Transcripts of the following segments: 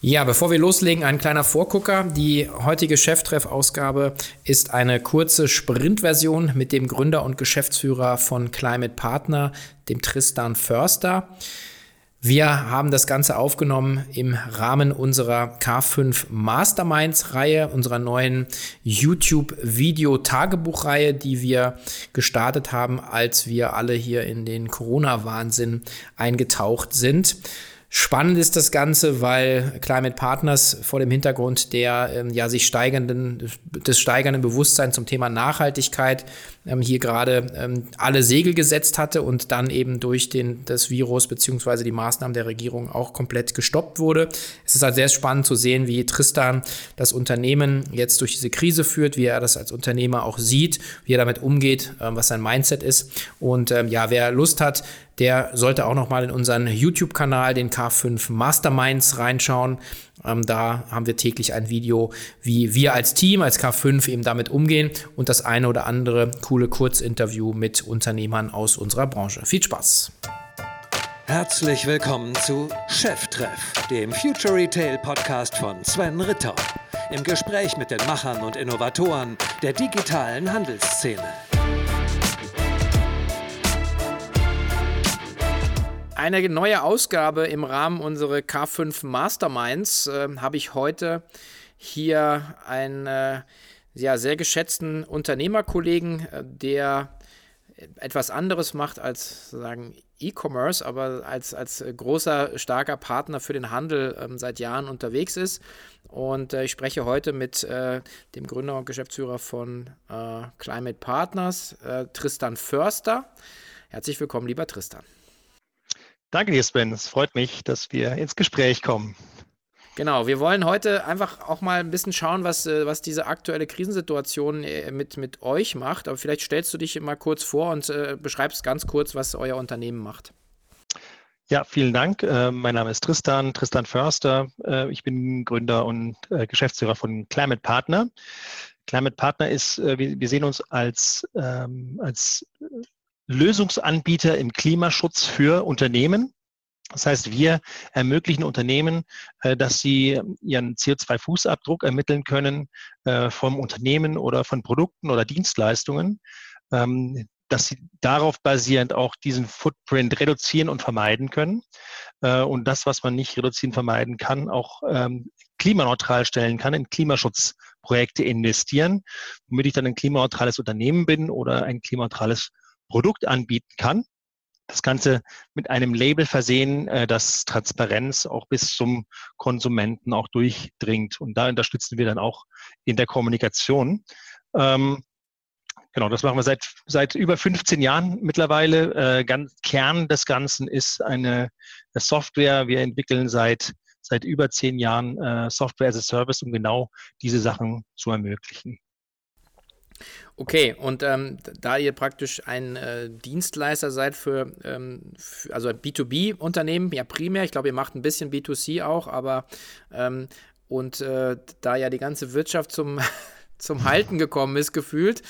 Ja, bevor wir loslegen, ein kleiner Vorgucker. Die heutige Cheftreff-Ausgabe ist eine kurze Sprintversion mit dem Gründer und Geschäftsführer von Climate Partner, dem Tristan Förster. Wir haben das Ganze aufgenommen im Rahmen unserer K5 Masterminds-Reihe, unserer neuen YouTube-Video-Tagebuchreihe, die wir gestartet haben, als wir alle hier in den Corona-Wahnsinn eingetaucht sind. Spannend ist das Ganze, weil Climate Partners vor dem Hintergrund der ähm, ja sich steigenden, des steigenden Bewusstseins zum Thema Nachhaltigkeit ähm, hier gerade ähm, alle Segel gesetzt hatte und dann eben durch den, das Virus beziehungsweise die Maßnahmen der Regierung auch komplett gestoppt wurde. Es ist halt sehr spannend zu sehen, wie Tristan das Unternehmen jetzt durch diese Krise führt, wie er das als Unternehmer auch sieht, wie er damit umgeht, ähm, was sein Mindset ist. Und ähm, ja, wer Lust hat, der sollte auch noch mal in unseren YouTube-Kanal, den K5 Masterminds, reinschauen. Ähm, da haben wir täglich ein Video, wie wir als Team, als K5 eben damit umgehen und das eine oder andere coole Kurzinterview mit Unternehmern aus unserer Branche. Viel Spaß! Herzlich willkommen zu Cheftreff, dem Future Retail Podcast von Sven Ritter. Im Gespräch mit den Machern und Innovatoren der digitalen Handelsszene. Eine neue Ausgabe im Rahmen unserer K5 Masterminds äh, habe ich heute hier einen äh, ja, sehr geschätzten Unternehmerkollegen, äh, der etwas anderes macht als sagen E-Commerce, aber als, als großer, starker Partner für den Handel ähm, seit Jahren unterwegs ist. Und äh, ich spreche heute mit äh, dem Gründer und Geschäftsführer von äh, Climate Partners, Tristan Förster. Herzlich willkommen, lieber Tristan. Danke dir, Sven. Es freut mich, dass wir ins Gespräch kommen. Genau, wir wollen heute einfach auch mal ein bisschen schauen, was, äh, was diese aktuelle Krisensituation äh, mit, mit euch macht. Aber vielleicht stellst du dich mal kurz vor und äh, beschreibst ganz kurz, was euer Unternehmen macht. Ja, vielen Dank. Äh, mein Name ist Tristan, Tristan Förster. Äh, ich bin Gründer und äh, Geschäftsführer von Climate Partner. Climate Partner ist, wir, wir, sehen uns als, ähm, als Lösungsanbieter im Klimaschutz für Unternehmen. Das heißt, wir ermöglichen Unternehmen, äh, dass sie ihren CO2-Fußabdruck ermitteln können äh, vom Unternehmen oder von Produkten oder Dienstleistungen, ähm, dass sie darauf basierend auch diesen Footprint reduzieren und vermeiden können äh, und das, was man nicht reduzieren, vermeiden kann, auch ähm, klimaneutral stellen kann, in Klimaschutzprojekte investieren, womit ich dann ein klimaneutrales Unternehmen bin oder ein klimaneutrales Produkt anbieten kann. Das Ganze mit einem Label versehen, äh, das Transparenz auch bis zum Konsumenten auch durchdringt. Und da unterstützen wir dann auch in der Kommunikation. Ähm, genau, das machen wir seit, seit über 15 Jahren mittlerweile. Äh, ganz, Kern des Ganzen ist eine, eine Software. Wir entwickeln seit, seit über zehn Jahren äh, Software as a Service, um genau diese Sachen zu ermöglichen. Okay, und ähm, da ihr praktisch ein äh, Dienstleister seid für, ähm, für also B2B-Unternehmen, ja primär, ich glaube, ihr macht ein bisschen B2C auch, aber ähm, und äh, da ja die ganze Wirtschaft zum, zum Halten gekommen ist, gefühlt,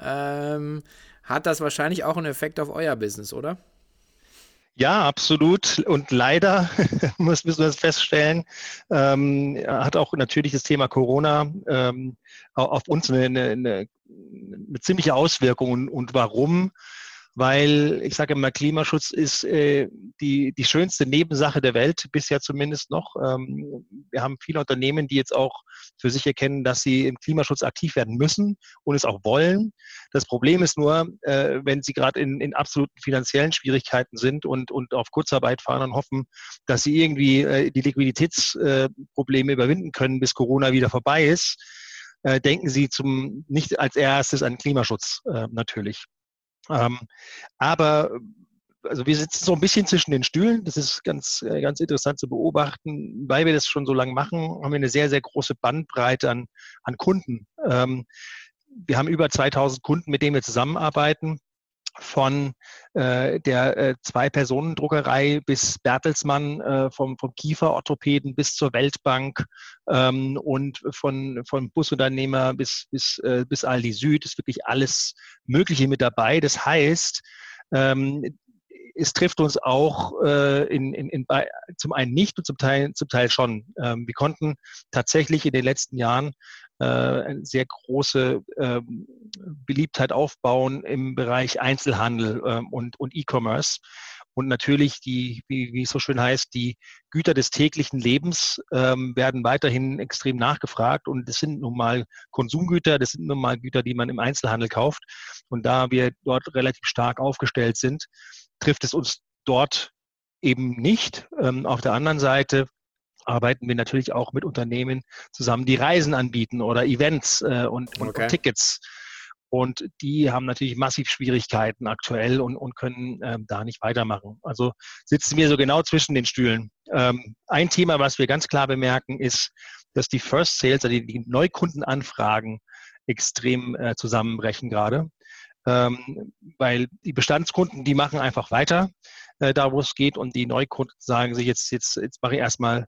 ähm, hat das wahrscheinlich auch einen Effekt auf euer Business, oder? Ja, absolut. Und leider müssen wir das feststellen, ähm, hat auch natürlich das Thema Corona ähm, auf uns eine, eine, eine, ziemliche Auswirkung. Und warum? Weil ich sage immer, Klimaschutz ist äh, die, die schönste Nebensache der Welt, bisher zumindest noch. Ähm, wir haben viele Unternehmen, die jetzt auch für sich erkennen, dass sie im Klimaschutz aktiv werden müssen und es auch wollen. Das Problem ist nur, äh, wenn sie gerade in, in absoluten finanziellen Schwierigkeiten sind und, und auf Kurzarbeit fahren und hoffen, dass sie irgendwie äh, die Liquiditätsprobleme überwinden können, bis Corona wieder vorbei ist, äh, denken sie zum nicht als erstes an Klimaschutz äh, natürlich. Ähm, aber also wir sitzen so ein bisschen zwischen den Stühlen. Das ist ganz, äh, ganz interessant zu beobachten. Weil wir das schon so lange machen, haben wir eine sehr, sehr große Bandbreite an, an Kunden. Ähm, wir haben über 2000 Kunden, mit denen wir zusammenarbeiten von äh, der äh, Zwei-Personen-Druckerei bis Bertelsmann, äh, vom, vom Kieferorthopäden bis zur Weltbank ähm, und von, von Busunternehmer bis, bis, äh, bis Aldi Süd ist wirklich alles Mögliche mit dabei. Das heißt, ähm, es trifft uns auch äh, in, in, in, zum einen nicht und zum Teil, zum Teil schon. Ähm, wir konnten tatsächlich in den letzten Jahren eine sehr große äh, Beliebtheit aufbauen im Bereich Einzelhandel ähm, und, und E-Commerce. Und natürlich die, wie, wie es so schön heißt, die Güter des täglichen Lebens ähm, werden weiterhin extrem nachgefragt. Und das sind nun mal Konsumgüter, das sind nun mal Güter, die man im Einzelhandel kauft. Und da wir dort relativ stark aufgestellt sind, trifft es uns dort eben nicht. Ähm, auf der anderen Seite arbeiten wir natürlich auch mit Unternehmen zusammen, die Reisen anbieten oder Events äh, und, okay. und, Tickets und die haben natürlich massiv Schwierigkeiten aktuell und, und können ähm, da nicht weitermachen. Also sitzen wir so genau zwischen den Stühlen. Ähm, ein Thema, was wir ganz klar bemerken, ist, dass die First Sales, also die, die Neukundenanfragen, extrem äh, zusammenbrechen gerade. Ähm, weil die Bestandskunden, die machen einfach weiter, äh, da wo es geht, und die Neukunden sagen sich, jetzt, jetzt, jetzt mache ich erstmal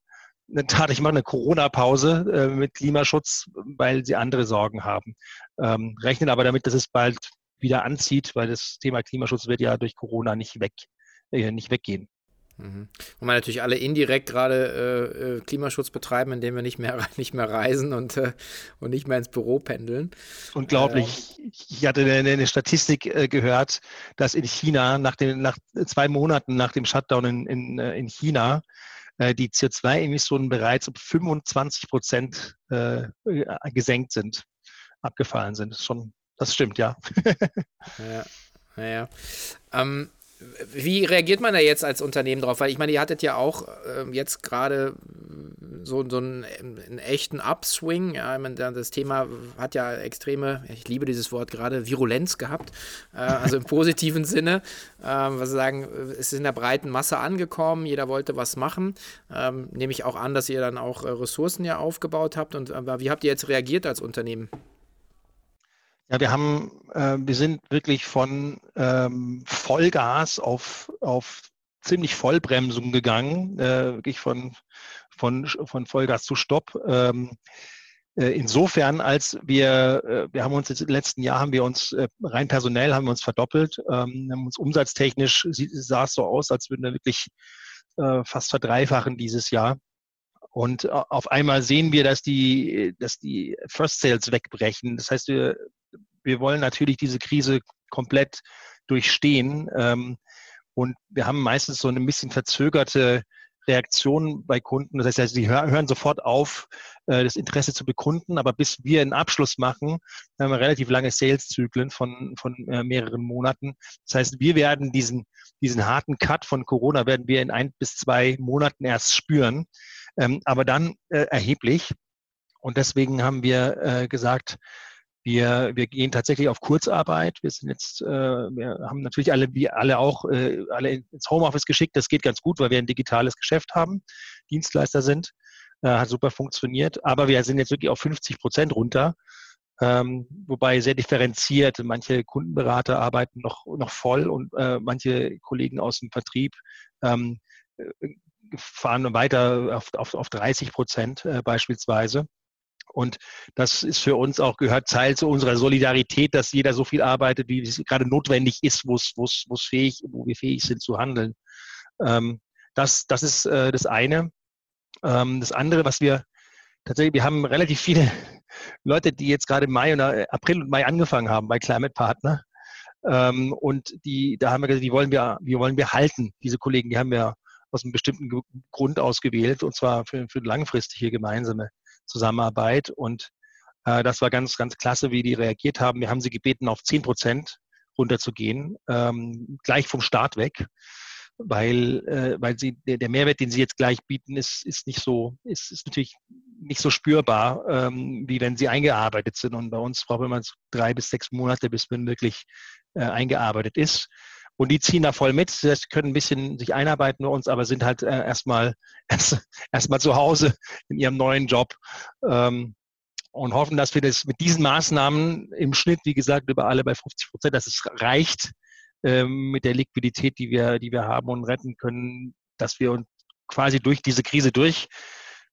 eine Tat, ich mache eine Corona-Pause äh, mit Klimaschutz, weil sie andere Sorgen haben. Ähm, rechnen aber damit, dass es bald wieder anzieht, weil das Thema Klimaschutz wird ja durch Corona nicht weg, äh, nicht weggehen. Mhm. Und man natürlich alle indirekt gerade äh, äh Klimaschutz betreiben, indem wir nicht mehr, nicht mehr reisen und, äh, und nicht mehr ins Büro pendeln. Unglaublich. Äh, ich hatte eine, eine Statistik äh, gehört, dass in China nach, den, nach zwei Monaten nach dem Shutdown in, in, äh, in China die CO2-Emissionen bereits um 25 Prozent äh, gesenkt sind, abgefallen sind. Das, schon, das stimmt, ja. ja, naja. Ähm, wie reagiert man da jetzt als Unternehmen drauf? Weil ich meine, ihr hattet ja auch äh, jetzt gerade so, so einen, einen, echten Upswing. Ja, meine, das Thema hat ja extreme, ich liebe dieses Wort gerade, Virulenz gehabt. Äh, also im positiven Sinne. Äh, was sagen, es ist in der breiten Masse angekommen, jeder wollte was machen. Ähm, nehme ich auch an, dass ihr dann auch äh, Ressourcen ja aufgebaut habt. Und wie habt ihr jetzt reagiert als Unternehmen? Ja, wir haben, äh, wir sind wirklich von ähm, Vollgas auf, auf ziemlich Vollbremsung gegangen, äh, wirklich von, von, von Vollgas zu Stopp. Ähm, äh, insofern, als wir, äh, wir haben uns jetzt im letzten Jahr haben wir uns äh, rein personell haben wir uns verdoppelt, ähm, haben uns umsatztechnisch sah es so aus, als würden wir wirklich fast verdreifachen dieses Jahr. Und auf einmal sehen wir, dass die, dass die First Sales wegbrechen. Das heißt, wir, wir wollen natürlich diese Krise komplett durchstehen. Ähm, und wir haben meistens so eine bisschen verzögerte Reaktion bei Kunden. Das heißt, sie hören sofort auf, äh, das Interesse zu bekunden, aber bis wir einen Abschluss machen, haben wir relativ lange Sales-Zyklen von, von äh, mehreren Monaten. Das heißt, wir werden diesen, diesen harten Cut von Corona werden wir in ein bis zwei Monaten erst spüren, ähm, aber dann äh, erheblich. Und deswegen haben wir gesagt, wir, wir gehen tatsächlich auf Kurzarbeit. Wir sind jetzt, äh, wir haben natürlich alle, wie alle auch, äh, alle ins Homeoffice geschickt. Das geht ganz gut, weil wir ein digitales Geschäft haben, Dienstleister sind. Äh, hat super funktioniert. Aber wir sind jetzt wirklich auf 50 Prozent runter. Ähm, wobei sehr differenziert. Manche Kundenberater arbeiten noch, noch voll und äh, manche Kollegen aus dem Vertrieb ähm, äh, fahren weiter auf, auf, auf 30 Prozent äh, beispielsweise. Und das ist für uns auch gehört Teil zu unserer Solidarität, dass jeder so viel arbeitet, wie es gerade notwendig ist, wo es, fähig, wo wir fähig sind zu handeln. Ähm, das, das ist äh, das eine. Ähm, das andere, was wir tatsächlich, wir haben relativ viele Leute, die jetzt gerade im Mai oder äh, April und Mai angefangen haben bei Climate Partner. Ähm, und die, da haben wir gesagt, die wollen wir, die wollen wir halten, diese Kollegen, die haben wir aus einem bestimmten Grund ausgewählt, und zwar für, für langfristige gemeinsame Zusammenarbeit. Und äh, das war ganz, ganz klasse, wie die reagiert haben. Wir haben sie gebeten, auf 10 Prozent runterzugehen, ähm, gleich vom Start weg, weil, äh, weil sie, der, der Mehrwert, den sie jetzt gleich bieten, ist, ist nicht so, ist, ist natürlich nicht so spürbar, ähm, wie wenn sie eingearbeitet sind. Und bei uns braucht man drei bis sechs Monate, bis man wirklich äh, eingearbeitet ist. Und die ziehen da voll mit. Sie können ein bisschen sich einarbeiten bei uns, aber sind halt äh, erstmal erst, erstmal zu Hause in ihrem neuen Job. Ähm, und hoffen, dass wir das mit diesen Maßnahmen im Schnitt, wie gesagt, über alle bei 50 Prozent, dass es reicht ähm, mit der Liquidität, die wir, die wir haben und retten können, dass wir uns quasi durch diese Krise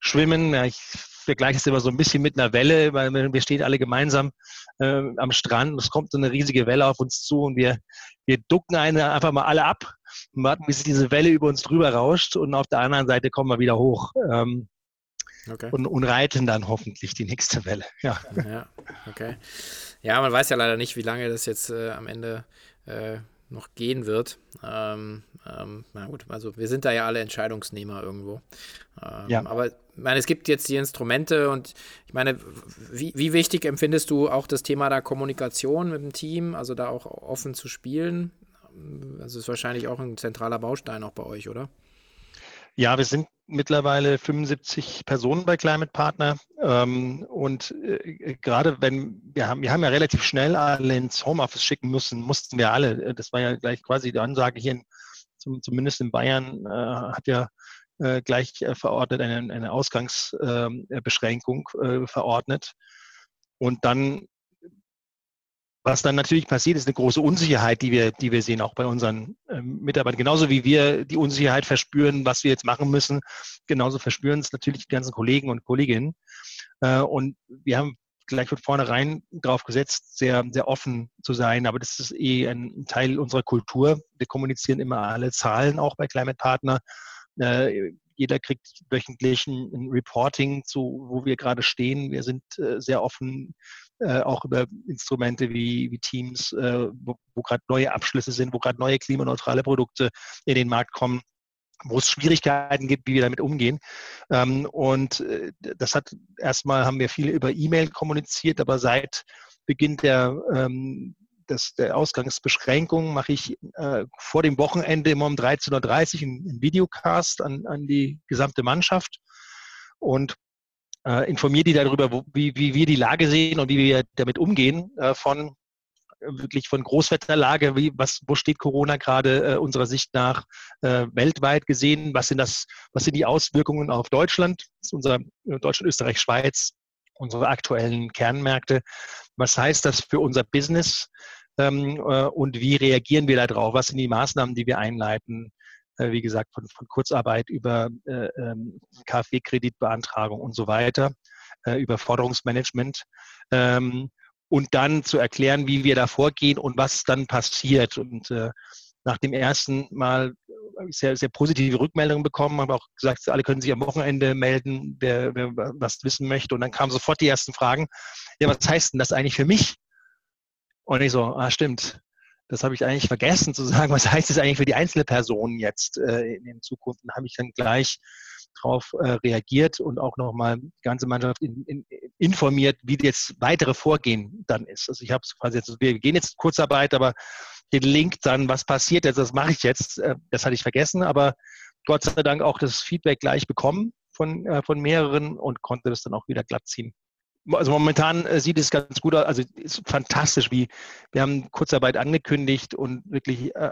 durchschwimmen. Ja, ich vergleiche es immer so ein bisschen mit einer Welle, weil wir stehen alle gemeinsam äh, am Strand. Es kommt so eine riesige Welle auf uns zu und wir, wir ducken eine einfach mal alle ab warten, bis diese Welle über uns drüber rauscht und auf der anderen Seite kommen wir wieder hoch. Ähm, okay. und, und, reiten dann hoffentlich die nächste Welle. Ja. ja, okay. Ja, man weiß ja leider nicht, wie lange das jetzt äh, am Ende äh, noch gehen wird. Ähm, ähm, na gut, also wir sind da ja alle Entscheidungsnehmer irgendwo. Ähm, ja. Aber ich meine, es gibt jetzt die Instrumente und ich meine, wie, wie wichtig empfindest du auch das Thema der Kommunikation mit dem Team, also da auch offen zu spielen? Also ist wahrscheinlich auch ein zentraler Baustein auch bei euch, oder? Ja, wir sind mittlerweile 75 Personen bei Climate Partner. Ähm, und äh, gerade wenn wir haben, wir haben ja relativ schnell alle ins Homeoffice schicken müssen, mussten wir alle. Das war ja gleich quasi die Ansage hier, in, zum, zumindest in Bayern, äh, hat ja äh, gleich äh, verordnet eine, eine Ausgangsbeschränkung äh, verordnet. Und dann was dann natürlich passiert, ist eine große Unsicherheit, die wir, die wir sehen, auch bei unseren ähm, Mitarbeitern. Genauso wie wir die Unsicherheit verspüren, was wir jetzt machen müssen, genauso verspüren es natürlich die ganzen Kollegen und Kolleginnen. Äh, und wir haben gleich von vornherein drauf gesetzt, sehr, sehr offen zu sein. Aber das ist eh ein Teil unserer Kultur. Wir kommunizieren immer alle Zahlen auch bei Climate Partner. Äh, jeder kriegt wöchentlich ein, Reporting zu, wo wir gerade stehen. Wir sind äh, sehr offen äh, auch über Instrumente wie, wie Teams, äh, wo, wo gerade neue Abschlüsse sind, wo gerade neue klimaneutrale Produkte in den Markt kommen wo es Schwierigkeiten gibt, wie wir damit umgehen. Ähm, und äh, das hat erstmal haben wir viele über E-Mail kommuniziert, aber seit Beginn der, ähm, des, der Ausgangsbeschränkung mache ich äh, vor dem Wochenende immer um 13.30 Uhr einen Videocast an, an die gesamte Mannschaft. Und äh, informiere die darüber, wo, wie, wie wir die Lage sehen und wie wir damit umgehen, äh, von wirklich von Großwetterlage, wie, was, wo steht Corona gerade äh, unserer Sicht nach äh, weltweit gesehen, was sind das, was sind die Auswirkungen auf Deutschland, das ist unser äh, Deutschland, Österreich, Schweiz, unsere aktuellen Kernmärkte, was heißt das für unser Business? Ähm, äh, und wie reagieren wir darauf, was sind die Maßnahmen, die wir einleiten, äh, wie gesagt, von, von Kurzarbeit über äh, ähm, KfW-Kreditbeantragung und so weiter, äh, über Forderungsmanagement. Ähm, und dann zu erklären, wie wir da vorgehen und was dann passiert. Und nach dem ersten Mal sehr, sehr positive Rückmeldungen bekommen, habe auch gesagt, alle können sich am Wochenende melden, wer, wer was wissen möchte. Und dann kamen sofort die ersten Fragen. Ja, was heißt denn das eigentlich für mich? Und ich so, ah, stimmt das habe ich eigentlich vergessen zu sagen, was heißt das eigentlich für die einzelne Person jetzt äh, in, in Zukunft? Und habe ich dann gleich darauf äh, reagiert und auch nochmal die ganze Mannschaft in, in, informiert, wie jetzt weitere Vorgehen dann ist. Also ich habe es quasi jetzt, wir gehen jetzt Kurzarbeit, aber den Link dann, was passiert jetzt, das mache ich jetzt, äh, das hatte ich vergessen, aber Gott sei Dank auch das Feedback gleich bekommen von, äh, von mehreren und konnte das dann auch wieder glatt ziehen also momentan äh, sieht es ganz gut aus. Also ist fantastisch, wie wir haben Kurzarbeit angekündigt und wirklich äh,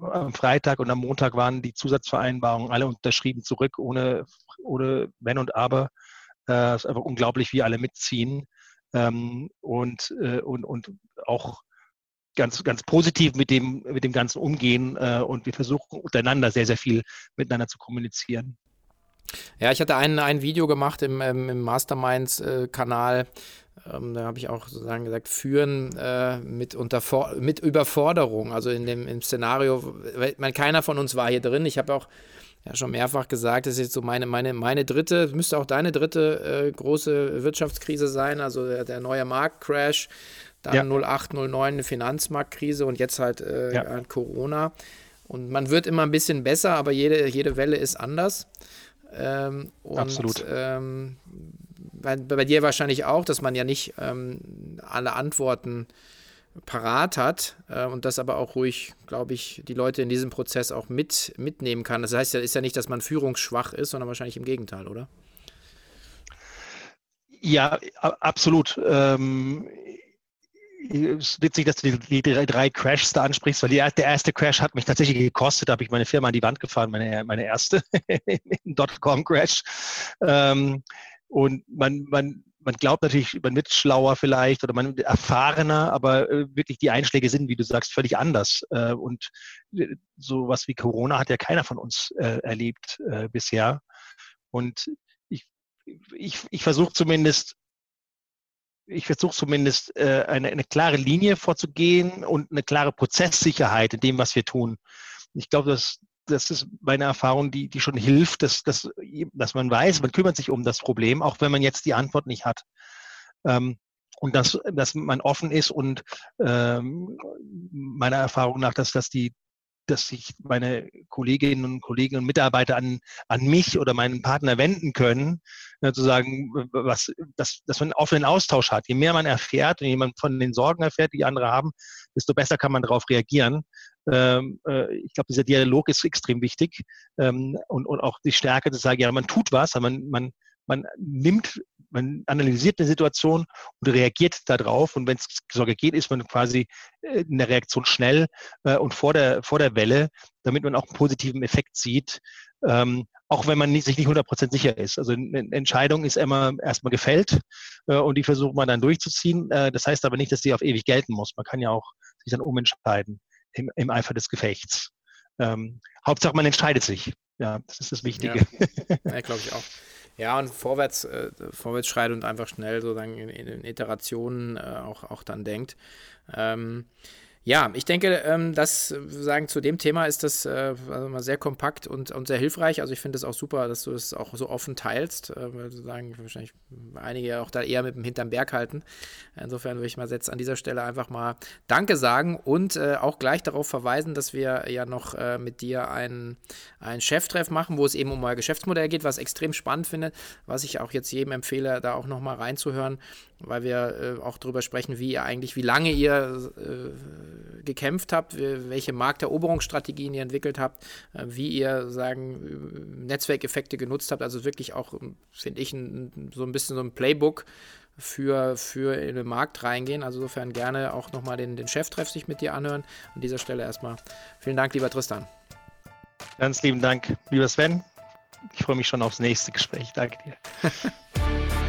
am Freitag und am Montag waren die Zusatzvereinbarungen alle unterschrieben zurück, ohne, ohne Wenn und Aber. Äh, ist einfach unglaublich, wie alle mitziehen ähm, und, äh, und, und auch ganz, ganz positiv mit dem, mit dem Ganzen umgehen äh, und wir versuchen untereinander sehr, sehr viel miteinander zu kommunizieren. Ja, ich hatte ein, ein Video gemacht im, ähm, im Masterminds-Kanal. Ähm, da habe ich auch sozusagen gesagt, führen äh, mit, Unterfor mit Überforderung. Also in dem im Szenario, weil keiner von uns war hier drin. Ich habe auch ja, schon mehrfach gesagt, das ist jetzt so meine, meine, meine dritte, müsste auch deine dritte äh, große Wirtschaftskrise sein, also der, der neue Marktcrash, dann ja. 08, 09 eine Finanzmarktkrise und jetzt halt äh, ja. Corona. Und man wird immer ein bisschen besser, aber jede, jede Welle ist anders. Ähm, und, Absolut. Ähm, bei, bei, dir wahrscheinlich auch, dass man ja nicht ähm, alle Antworten parat hat äh, und das aber auch ruhig, glaube ich, die Leute in diesem Prozess auch mit, mitnehmen kann. Das heißt ja, ist ja nicht, dass man führungsschwach ist, sondern wahrscheinlich im Gegenteil, oder? Ja, absolut. Ähm, ist witzig, dass du die, die, drei Crashs da ansprichst, weil die, der erste Crash hat mich tatsächlich gekostet. Da habe ich meine Firma an die Wand gefahren, meine, meine erste Dotcom-Crash. Ähm, und man, man, man glaubt natürlich, man wird schlauer vielleicht oder man wird erfahrener, aber äh, wirklich die Einschläge sind, wie du sagst, völlig anders. Äh, und äh, sowas wie Corona hat ja keiner von uns erlebt bisher. Und ich, ich, ich versuche zumindest ich versuche zumindest äh, eine, eine klare Linie vorzugehen und eine klare Prozesssicherheit in dem, was wir tun. Ich glaube, dass das ist meine Erfahrung, die, die schon hilft, dass, dass, dass man weiß, man kümmert sich um das Problem, auch wenn man jetzt die Antwort nicht hat. Ähm, und dass, dass man offen ist und ähm, meiner Erfahrung nach, dass, dass die dass sich meine Kolleginnen und Kollegen und Mitarbeiter an, an mich oder meinen Partner wenden können, ne, zu sagen, was, dass, dass man einen offenen Austausch hat. Je mehr man erfährt und jemand von den Sorgen erfährt, die andere haben, desto besser kann man darauf reagieren. Ähm, äh, ich glaube, dieser Dialog ist extrem wichtig ähm, und, und auch die Stärke zu sagen, ja, man tut was, man, man, man nimmt, man analysiert eine Situation und reagiert darauf. Und wenn es Sorge geht, ist man quasi äh, in der Reaktion schnell äh, und vor der, vor der Welle, damit man auch einen positiven Effekt sieht. Ähm, auch wenn man nicht, sich nicht 100% sicher ist. Also eine Entscheidung ist immer erstmal gefällt äh, und die versucht man dann durchzuziehen. Äh, das heißt aber nicht, dass die auf ewig gelten muss. Man kann ja auch sich dann umentscheiden im, im Eifer des Gefechts. Ähm, Hauptsache, man entscheidet sich. Ja, das ist das Wichtige. Ja, ja glaube ich auch. Ja, und vorwärts, äh, vorwärts schreit und einfach schnell sozusagen in, in Iterationen äh, auch, auch dann denkt. Ähm, ja, ich denke, ähm, das sagen zu dem Thema ist das äh, also mal sehr kompakt und, und sehr hilfreich. Also ich finde es auch super, dass du es das auch so offen teilst, äh, weil sagen wahrscheinlich einige auch da eher mit dem hinterm Berg halten. Insofern würde ich mal jetzt an dieser Stelle einfach mal Danke sagen und äh, auch gleich darauf verweisen, dass wir ja noch äh, mit dir ein, ein Cheftreff machen, wo es eben um euer Geschäftsmodell geht, was extrem spannend finde, was ich auch jetzt jedem empfehle, da auch nochmal reinzuhören, weil wir äh, auch darüber sprechen, wie ihr eigentlich, wie lange ihr äh, gekämpft habt, welche Markteroberungsstrategien ihr entwickelt habt, äh, wie ihr sagen Netzwerkeffekte genutzt habt. Also wirklich auch, finde ich, ein, so ein bisschen so ein Playbook für, für in den Markt reingehen. Also insofern gerne auch nochmal den, den Cheftreff sich mit dir anhören. An dieser Stelle erstmal vielen Dank, lieber Tristan. Ganz lieben Dank, lieber Sven. Ich freue mich schon aufs nächste Gespräch. Danke dir.